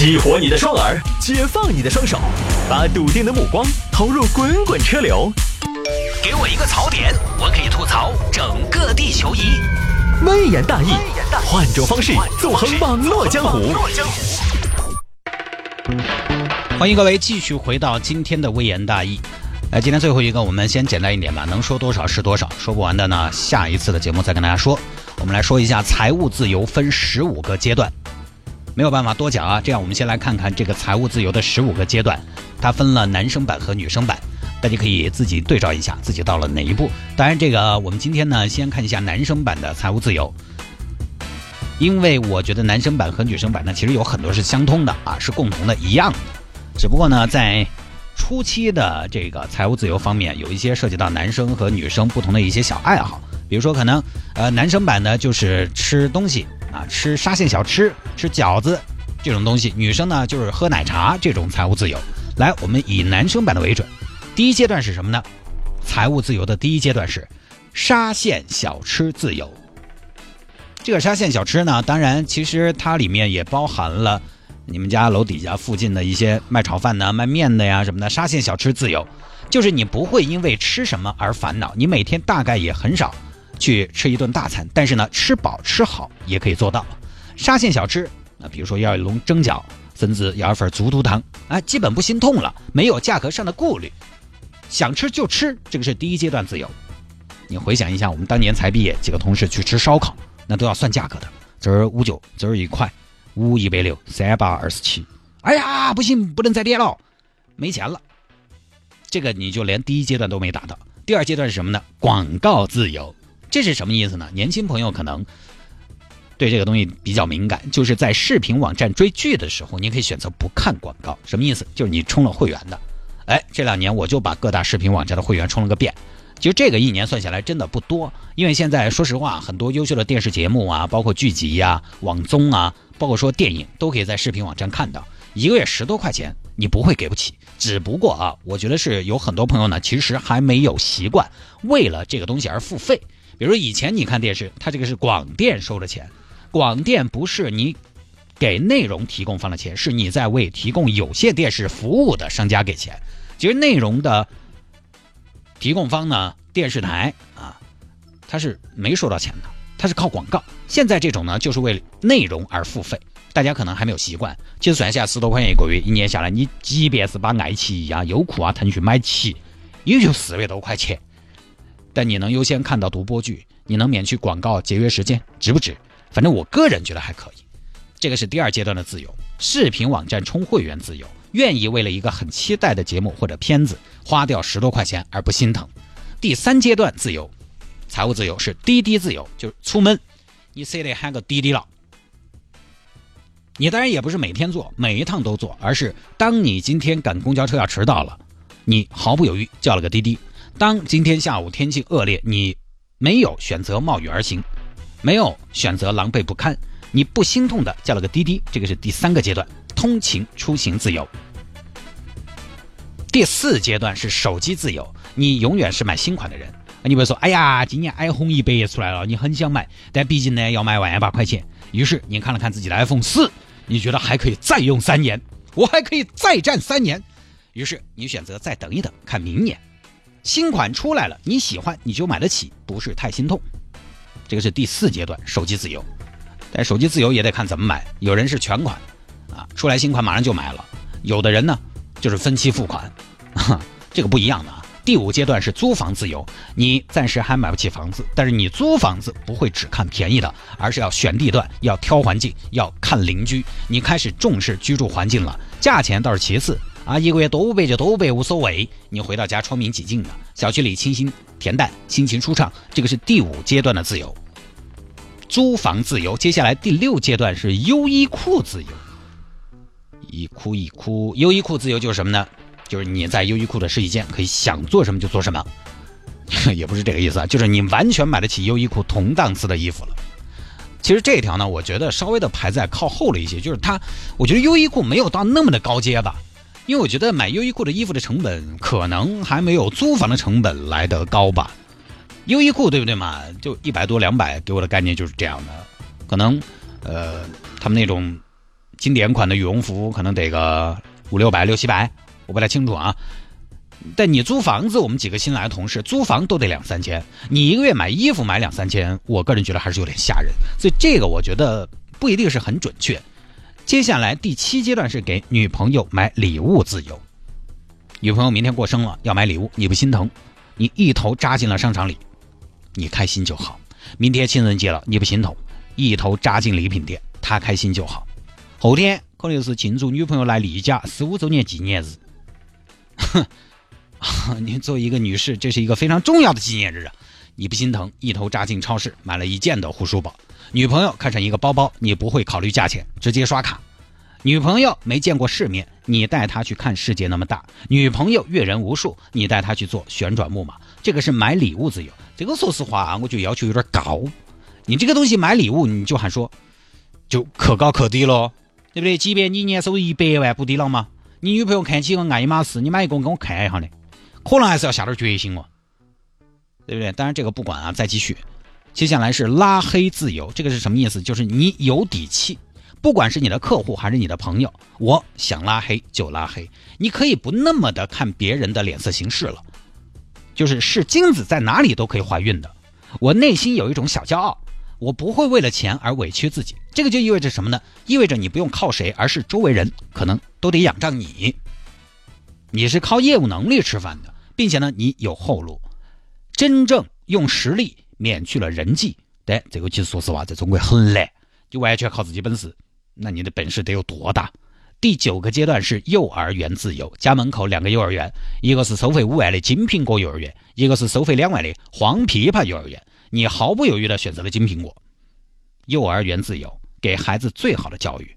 激活你的双耳，解放你的双手，把笃定的目光投入滚滚车流。给我一个槽点，我可以吐槽整个地球仪。微言大义，换种方式纵横网络江湖。欢迎各位继续回到今天的微言大义。来，今天最后一个，我们先简单一点吧，能说多少是多少，说不完的呢，下一次的节目再跟大家说。我们来说一下财务自由分十五个阶段，没有办法多讲啊。这样，我们先来看看这个财务自由的十五个阶段，它分了男生版和女生版，大家可以自己对照一下，自己到了哪一步。当然，这个我们今天呢，先看一下男生版的财务自由，因为我觉得男生版和女生版呢，其实有很多是相通的啊，是共同的，一样的，只不过呢，在初期的这个财务自由方面，有一些涉及到男生和女生不同的一些小爱好。比如说，可能呃，男生版呢就是吃东西啊，吃沙县小吃、吃饺子这种东西；女生呢就是喝奶茶这种财务自由。来，我们以男生版的为准。第一阶段是什么呢？财务自由的第一阶段是沙县小吃自由。这个沙县小吃呢，当然其实它里面也包含了你们家楼底下附近的一些卖炒饭的、卖面的呀什么的。沙县小吃自由，就是你不会因为吃什么而烦恼，你每天大概也很少。去吃一顿大餐，但是呢，吃饱吃好也可以做到。沙县小吃，那比如说要一笼蒸饺，甚至要一份足肚汤，哎，基本不心痛了，没有价格上的顾虑，想吃就吃，这个是第一阶段自由。你回想一下，我们当年才毕业，几个同事去吃烧烤，那都要算价格的，这儿五九，这儿一块，五一百六，三八二十七。哎呀，不行，不能再点了，没钱了。这个你就连第一阶段都没达到。第二阶段是什么呢？广告自由。这是什么意思呢？年轻朋友可能对这个东西比较敏感，就是在视频网站追剧的时候，你可以选择不看广告。什么意思？就是你充了会员的。哎，这两年我就把各大视频网站的会员充了个遍。其实这个一年算下来真的不多，因为现在说实话，很多优秀的电视节目啊，包括剧集呀、网综啊，包括说电影，都可以在视频网站看到。一个月十多块钱，你不会给不起。只不过啊，我觉得是有很多朋友呢，其实还没有习惯为了这个东西而付费。比如以前你看电视，它这个是广电收的钱，广电不是你给内容提供方的钱，是你在为提供有线电视服务的商家给钱。其实内容的提供方呢，电视台啊，它是没收到钱的，它是靠广告。现在这种呢，就是为内容而付费，大家可能还没有习惯。其实算下十多块钱一个月，一年下来，你即便是把爱奇艺啊、优酷啊、腾讯买齐，也就四百多块钱。但你能优先看到独播剧，你能免去广告，节约时间，值不值？反正我个人觉得还可以。这个是第二阶段的自由，视频网站充会员自由，愿意为了一个很期待的节目或者片子花掉十多块钱而不心疼。第三阶段自由，财务自由是滴滴自由，就是出门你非得喊个滴滴了。你当然也不是每天坐，每一趟都坐，而是当你今天赶公交车要迟到了，你毫不犹豫叫了个滴滴。当今天下午天气恶劣，你没有选择冒雨而行，没有选择狼狈不堪，你不心痛的叫了个滴滴，这个是第三个阶段，通勤出行自由。第四阶段是手机自由，你永远是买新款的人。你比如说，哎呀，今年 iPhone 一百也出来了，你很想买，但毕竟呢要卖万把块钱，于是你看了看自己的 iPhone 四，你觉得还可以再用三年，我还可以再战三年，于是你选择再等一等，看明年。新款出来了，你喜欢你就买得起，不是太心痛。这个是第四阶段手机自由，但手机自由也得看怎么买。有人是全款，啊，出来新款马上就买了；有的人呢就是分期付款，哈 这个不一样的啊。第五阶段是租房自由，你暂时还买不起房子，但是你租房子不会只看便宜的，而是要选地段，要挑环境，要看邻居。你开始重视居住环境了，价钱倒是其次。啊，一个月多五百就多五百，无所谓。你回到家窗明几净的，小区里清新恬淡，心情舒畅。这个是第五阶段的自由，租房自由。接下来第六阶段是优衣库自由。一哭一哭，优衣库自由就是什么呢？就是你在优衣库的试衣间可以想做什么就做什么，也不是这个意思啊，就是你完全买得起优衣库同档次的衣服了。其实这一条呢，我觉得稍微的排在靠后了一些，就是它，我觉得优衣库没有到那么的高阶吧。因为我觉得买优衣库的衣服的成本可能还没有租房的成本来得高吧，优衣库对不对嘛？就一百多两百，给我的概念就是这样的。可能，呃，他们那种经典款的羽绒服可能得个五六百、六七百，我不太清楚啊。但你租房子，我们几个新来的同事租房都得两三千，你一个月买衣服买两三千，我个人觉得还是有点吓人。所以这个我觉得不一定是很准确。接下来第七阶段是给女朋友买礼物自由。女朋友明天过生了要买礼物，你不心疼，你一头扎进了商场里，你开心就好。明天情人节了，你不心疼，一头扎进礼品店，他开心就好。后天可能是庆祝女朋友来例假十五周年纪念日，哼。你作为一个女士，这是一个非常重要的纪念日啊！你不心疼，一头扎进超市买了一件的护舒宝。女朋友看上一个包包，你不会考虑价钱，直接刷卡。女朋友没见过世面，你带她去看世界那么大。女朋友阅人无数，你带她去做旋转木马。这个是买礼物自由，这个说实话啊，我觉得要求有点高。你这个东西买礼物，你就喊说，就可高可低喽，对不对？即便你年收入一百万，不低了吗？你女朋友看起个爱马仕，你买一个给我看一下呢？可能还是要下点决心哦，对不对？当然这个不管啊，再继续。接下来是拉黑自由，这个是什么意思？就是你有底气，不管是你的客户还是你的朋友，我想拉黑就拉黑。你可以不那么的看别人的脸色行事了，就是是金子在哪里都可以怀孕的。我内心有一种小骄傲，我不会为了钱而委屈自己。这个就意味着什么呢？意味着你不用靠谁，而是周围人可能都得仰仗你。你是靠业务能力吃饭的，并且呢，你有后路，真正用实力免去了人际。但这个其实说实话，在中国很难，就完全靠自己本事。那你的本事得有多大？第九个阶段是幼儿园自由，家门口两个幼儿园，一个是收费五万的金苹果幼儿园，一个是收费两万的黄枇杷幼儿园。你毫不犹豫地选择了金苹果。幼儿园自由，给孩子最好的教育。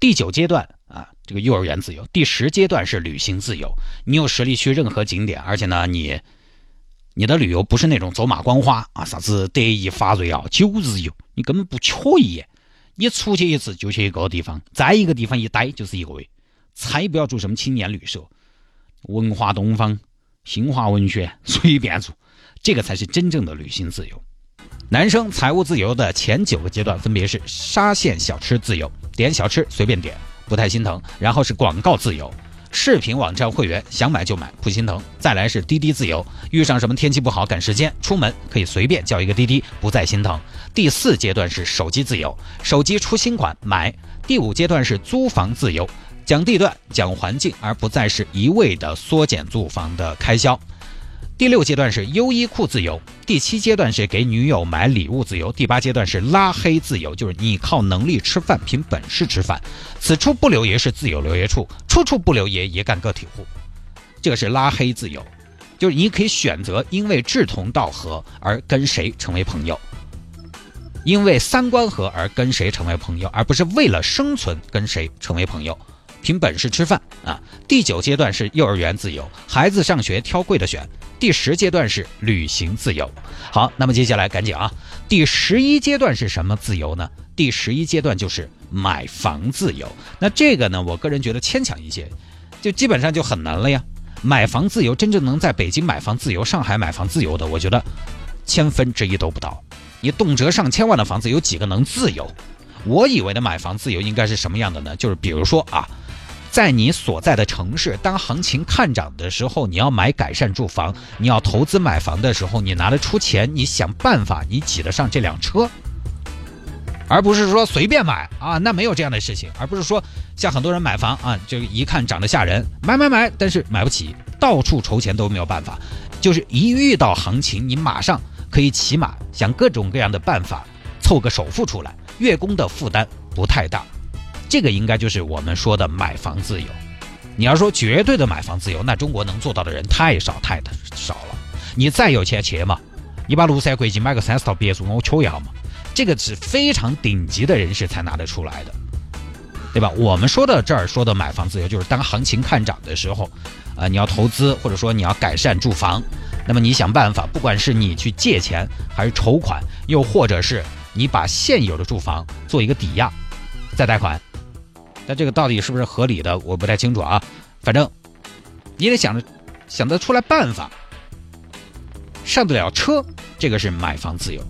第九阶段。啊，这个幼儿园自由，第十阶段是旅行自由。你有实力去任何景点，而且呢，你你的旅游不是那种走马观花啊，啥子得意发瑞啊，九日游，你根本不缺一眼。你出去一次就去一个地方，在一个地方一待就是一个月，才不要住什么青年旅社，文化东方、新华文学随便住，这个才是真正的旅行自由。男生财务自由的前九个阶段分别是沙县小吃自由，点小吃随便点。不太心疼，然后是广告自由，视频网站会员想买就买，不心疼。再来是滴滴自由，遇上什么天气不好赶时间出门可以随便叫一个滴滴，不再心疼。第四阶段是手机自由，手机出新款买。第五阶段是租房自由，讲地段讲环境，而不再是一味的缩减住房的开销。第六阶段是优衣库自由，第七阶段是给女友买礼物自由，第八阶段是拉黑自由，就是你靠能力吃饭，凭本事吃饭。此处不留爷是自有留爷处，处处不留爷也干个体户。这个是拉黑自由，就是你可以选择因为志同道合而跟谁成为朋友，因为三观合而跟谁成为朋友，而不是为了生存跟谁成为朋友。凭本事吃饭啊！第九阶段是幼儿园自由，孩子上学挑贵的选。第十阶段是旅行自由。好，那么接下来赶紧啊！第十一阶段是什么自由呢？第十一阶段就是买房自由。那这个呢，我个人觉得牵强一些，就基本上就很难了呀。买房自由，真正能在北京买房自由、上海买房自由的，我觉得千分之一都不到。你动辄上千万的房子，有几个能自由？我以为的买房自由应该是什么样的呢？就是比如说啊。在你所在的城市，当行情看涨的时候，你要买改善住房，你要投资买房的时候，你拿得出钱，你想办法，你挤得上这辆车，而不是说随便买啊，那没有这样的事情，而不是说像很多人买房啊，就一看涨得吓人，买买买，但是买不起，到处筹钱都没有办法，就是一遇到行情，你马上可以起码想各种各样的办法凑个首付出来，月供的负担不太大。这个应该就是我们说的买房自由。你要说绝对的买房自由，那中国能做到的人太少太少了。你再有钱去嘛，你把庐山国际买个三十套别墅，我瞧一下嘛。这个是非常顶级的人士才拿得出来的，对吧？我们说的这儿说的买房自由，就是当行情看涨的时候，啊，你要投资或者说你要改善住房，那么你想办法，不管是你去借钱还是筹款，又或者是你把现有的住房做一个抵押再贷款。但这个到底是不是合理的，我不太清楚啊。反正你得想着想得出来办法，上得了车，这个是买房自由。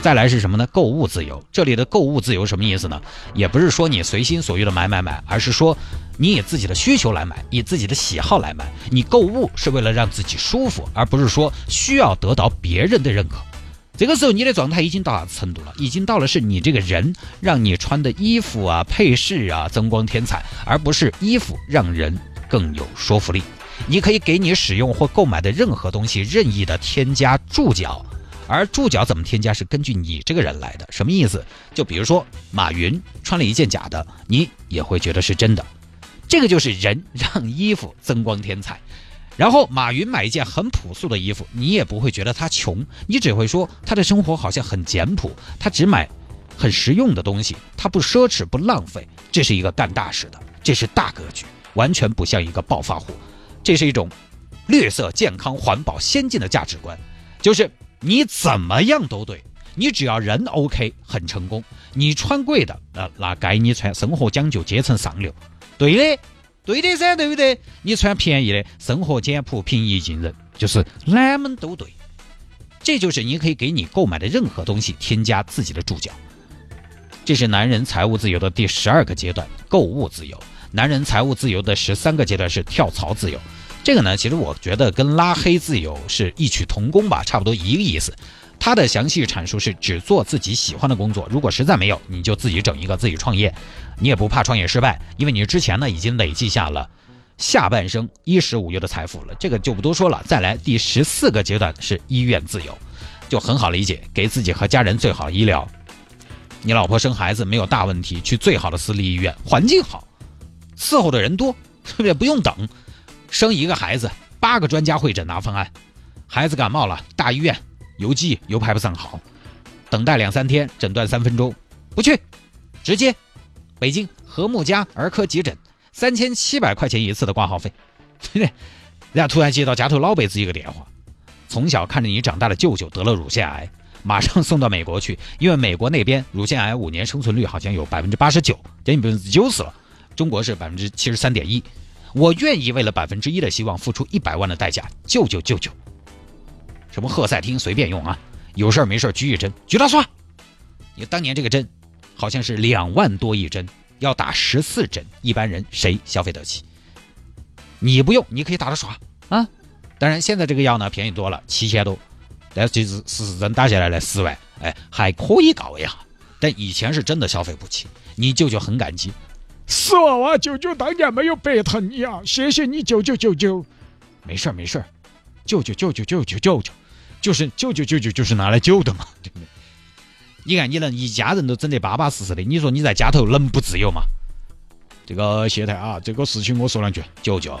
再来是什么呢？购物自由。这里的购物自由什么意思呢？也不是说你随心所欲的买买买，而是说你以自己的需求来买，以自己的喜好来买。你购物是为了让自己舒服，而不是说需要得到别人的认可。这个时候你的状态已经到啥程度了？已经到了是你这个人让你穿的衣服啊、配饰啊增光添彩，而不是衣服让人更有说服力。你可以给你使用或购买的任何东西任意的添加注脚。而注脚怎么添加是根据你这个人来的，什么意思？就比如说马云穿了一件假的，你也会觉得是真的。这个就是人让衣服增光添彩。然后马云买一件很朴素的衣服，你也不会觉得他穷，你只会说他的生活好像很简朴，他只买很实用的东西，他不奢侈不浪费，这是一个干大事的，这是大格局，完全不像一个暴发户。这是一种绿色、健康、环保、先进的价值观，就是。你怎么样都对，你只要人 OK，很成功。你穿贵的，那那该你穿。生活讲究阶层上流，对的，对的噻，对不对？你穿便宜的，生活简朴，平易近人，就是哪们都对。这就是你可以给你购买的任何东西添加自己的注脚。这是男人财务自由的第十二个阶段——购物自由。男人财务自由的十三个阶段是跳槽自由。这个呢，其实我觉得跟拉黑自由是异曲同工吧，差不多一个意思。他的详细阐述是只做自己喜欢的工作，如果实在没有，你就自己整一个自己创业，你也不怕创业失败，因为你之前呢已经累计下了下半生衣食无忧的财富了。这个就不多说了。再来第十四个阶段是医院自由，就很好理解，给自己和家人最好的医疗。你老婆生孩子没有大问题，去最好的私立医院，环境好，伺候的人多，是不是不用等？生一个孩子，八个专家会诊拿方案。孩子感冒了，大医院邮寄又排不上号，等待两三天，诊断三分钟，不去，直接北京和睦家儿科急诊，三千七百块钱一次的挂号费。然后突然接到家头老辈子一个电话，从小看着你长大的舅舅得了乳腺癌，马上送到美国去，因为美国那边乳腺癌五年生存率好像有百分之八十九，将近百分之九十了，中国是百分之七十三点一。我愿意为了百分之一的希望付出一百万的代价，救救舅舅。什么赫赛汀随便用啊，有事儿没事儿举一针，举到耍。你当年这个针，好像是两万多一针，要打十四针，一般人谁消费得起？你不用，你可以打着耍啊。当然现在这个药呢便宜多了，七千多，但是其实十四针打下来呢四万，哎还可以搞一下。但以前是真的消费不起，你舅舅很感激。死娃娃舅舅当年没有白疼你啊！谢谢你舅舅舅舅，没事儿没事儿，舅舅舅舅舅舅舅舅，就是舅舅舅舅就是拿来救的嘛，对不对？你看你能一家人都整得巴巴适适的，你说你在家头能不自由吗？这个谢太啊，这个事情我说两句，舅舅，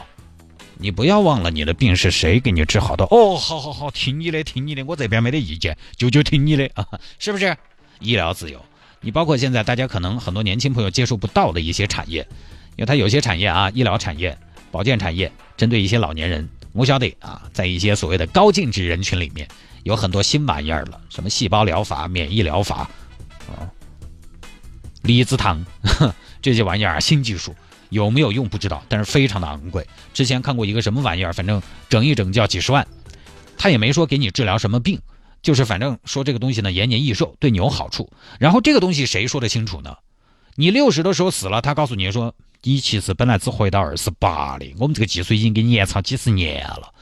你不要忘了你的病是谁给你治好的哦。好好好，听你的听你的，我这边没得意见，舅舅听你的啊，是不是？医疗自由。你包括现在大家可能很多年轻朋友接触不到的一些产业，因为它有些产业啊，医疗产业、保健产业，针对一些老年人，我晓得啊，在一些所谓的高净值人群里面，有很多新玩意儿了，什么细胞疗法、免疫疗法，啊，离子糖这些玩意儿新技术有没有用不知道，但是非常的昂贵。之前看过一个什么玩意儿，反正整一整就要几十万，他也没说给你治疗什么病。就是反正说这个东西呢延年益寿对你有好处，然后这个东西谁说得清楚呢？你六十的时候死了，他告诉你说你其实本来只活到二十八的，我们这个技术已经给你延长几十年了，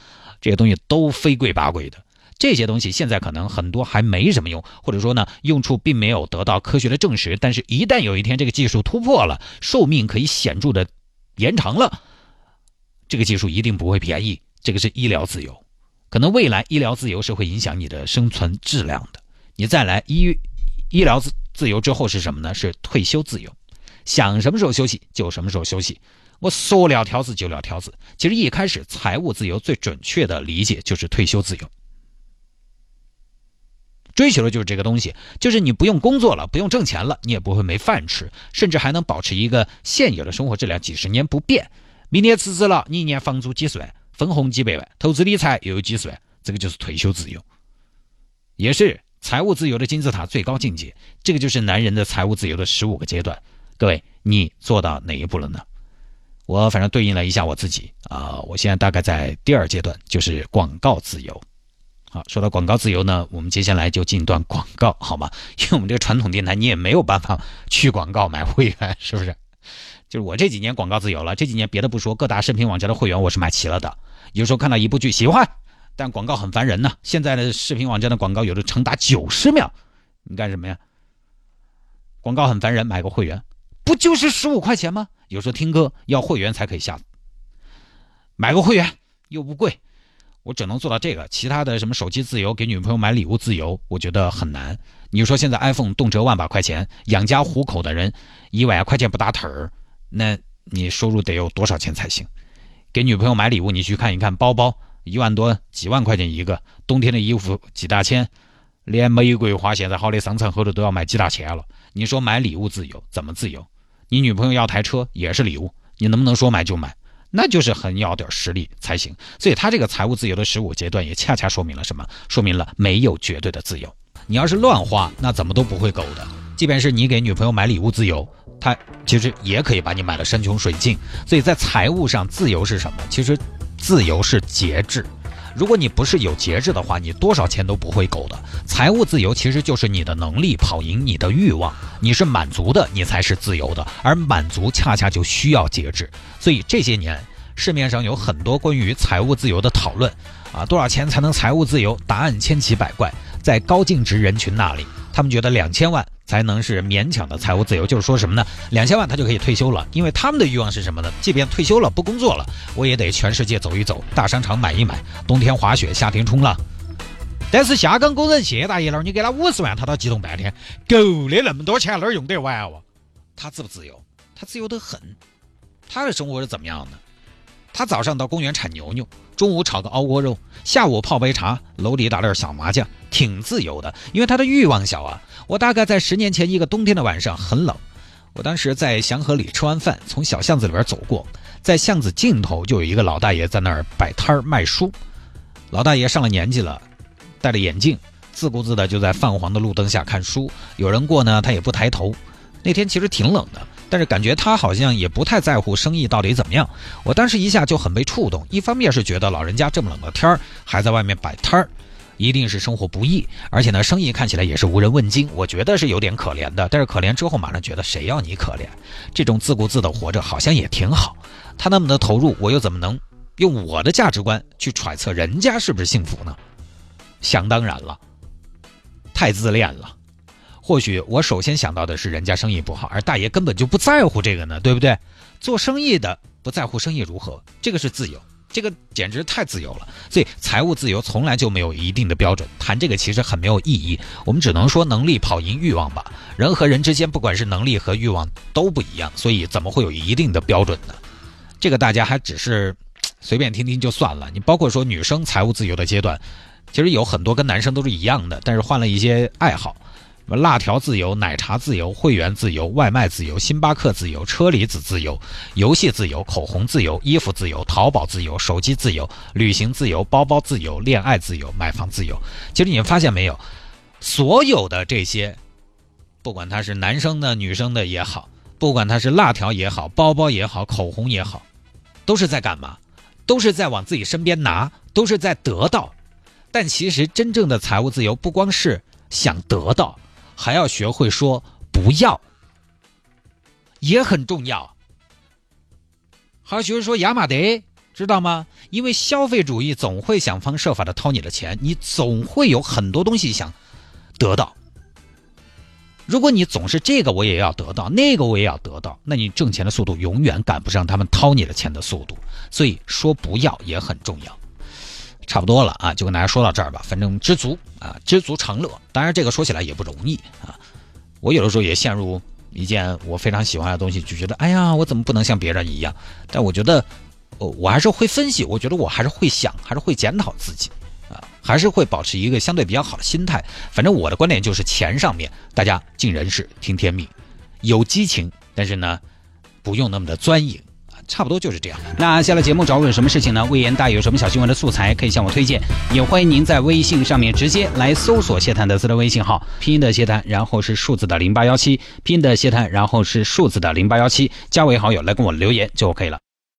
这些东西都非贵八贵的。这些东西现在可能很多还没什么用，或者说呢用处并没有得到科学的证实。但是，一旦有一天这个技术突破了，寿命可以显著的延长了，这个技术一定不会便宜。这个是医疗自由。可能未来医疗自由是会影响你的生存质量的。你再来医医疗自自由之后是什么呢？是退休自由，想什么时候休息就什么时候休息。我说了条子就了条子。其实一开始财务自由最准确的理解就是退休自由，追求的就是这个东西，就是你不用工作了，不用挣钱了，你也不会没饭吃，甚至还能保持一个现有的生活质量几十年不变。明天辞职了，你一年房租几十万。分红几百万，投资理财又有几十万，这个就是退休自由，也是财务自由的金字塔最高境界。这个就是男人的财务自由的十五个阶段。各位，你做到哪一步了呢？我反正对应了一下我自己啊，我现在大概在第二阶段，就是广告自由。好，说到广告自由呢，我们接下来就进一段广告，好吗？因为我们这个传统电台，你也没有办法去广告买会员，是不是？就是我这几年广告自由了，这几年别的不说，各大视频网站的会员我是买齐了的。有时候看到一部剧喜欢，但广告很烦人呢。现在的视频网站的广告有的长达九十秒，你干什么呀？广告很烦人，买个会员，不就是十五块钱吗？有时候听歌要会员才可以下，买个会员又不贵。我只能做到这个，其他的什么手机自由、给女朋友买礼物自由，我觉得很难。你说现在 iPhone 动辄万把块钱，养家糊口的人一万块钱不打腿儿，那你收入得有多少钱才行？给女朋友买礼物，你去看一看，包包一万多、几万块钱一个，冬天的衣服几大千，连玫瑰花现在好的商场后头都要卖几大千了。你说买礼物自由怎么自由？你女朋友要台车也是礼物，你能不能说买就买？那就是很要点实力才行，所以他这个财务自由的十五阶段也恰恰说明了什么？说明了没有绝对的自由。你要是乱花，那怎么都不会够的。即便是你给女朋友买礼物自由，他其实也可以把你买的山穷水尽。所以在财务上，自由是什么？其实，自由是节制。如果你不是有节制的话，你多少钱都不会够的。财务自由其实就是你的能力跑赢你的欲望，你是满足的，你才是自由的。而满足恰恰就需要节制。所以这些年市面上有很多关于财务自由的讨论，啊，多少钱才能财务自由？答案千奇百怪。在高净值人群那里，他们觉得两千万。才能是勉强的财务自由，就是说什么呢？两千万他就可以退休了，因为他们的欲望是什么呢？即便退休了不工作了，我也得全世界走一走，大商场买一买，冬天滑雪，夏天冲浪。但是下岗工人谢大爷那儿，你给他五十万，他都激动半天，够的那么多钱哪儿用得完哦？他自不自由？他自由得很。他的生活是怎么样的？他早上到公园铲牛牛，中午炒个熬锅肉，下午泡杯茶，楼里打点小麻将，挺自由的。因为他的欲望小啊。我大概在十年前一个冬天的晚上，很冷。我当时在祥和里吃完饭，从小巷子里边走过，在巷子尽头就有一个老大爷在那儿摆摊儿卖书。老大爷上了年纪了，戴着眼镜，自顾自的就在泛黄的路灯下看书。有人过呢，他也不抬头。那天其实挺冷的。但是感觉他好像也不太在乎生意到底怎么样。我当时一下就很被触动，一方面是觉得老人家这么冷的天儿还在外面摆摊儿，一定是生活不易，而且呢生意看起来也是无人问津，我觉得是有点可怜的。但是可怜之后马上觉得谁要你可怜？这种自顾自的活着好像也挺好。他那么的投入，我又怎么能用我的价值观去揣测人家是不是幸福呢？想当然了，太自恋了。或许我首先想到的是人家生意不好，而大爷根本就不在乎这个呢，对不对？做生意的不在乎生意如何，这个是自由，这个简直太自由了。所以财务自由从来就没有一定的标准，谈这个其实很没有意义。我们只能说能力跑赢欲望吧。人和人之间，不管是能力和欲望都不一样，所以怎么会有一定的标准呢？这个大家还只是随便听听就算了。你包括说女生财务自由的阶段，其实有很多跟男生都是一样的，但是换了一些爱好。什么辣条自由、奶茶自由、会员自由、外卖自由、星巴克自由、车厘子自由、游戏自由、口红自由、衣服自由、淘宝自由、手机自由、旅行自由、包包自由、恋爱自由、买房自由。其实你们发现没有，所有的这些，不管他是男生的、女生的也好，不管他是辣条也好、包包也好、口红也好，都是在干嘛？都是在往自己身边拿，都是在得到。但其实真正的财务自由，不光是想得到。还要学会说不要，也很重要。还要学会说亚麻得，知道吗？因为消费主义总会想方设法的掏你的钱，你总会有很多东西想得到。如果你总是这个我也要得到，那个我也要得到，那你挣钱的速度永远赶不上他们掏你的钱的速度。所以说不要也很重要。差不多了啊，就跟大家说到这儿吧。反正知足啊，知足常乐。当然，这个说起来也不容易啊。我有的时候也陷入一件我非常喜欢的东西，就觉得哎呀，我怎么不能像别人一样？但我觉得，我我还是会分析，我觉得我还是会想，还是会检讨自己啊，还是会保持一个相对比较好的心态。反正我的观点就是，钱上面大家尽人事，听天命，有激情，但是呢，不用那么的钻营。差不多就是这样。那下了节目找我有什么事情呢？魏延大有什么小新闻的素材可以向我推荐，也欢迎您在微信上面直接来搜索谢探的私人微信号，拼音的谢探，然后是数字的零八幺七，拼音的谢探，然后是数字的零八幺七，加为好友来跟我留言就 OK 了。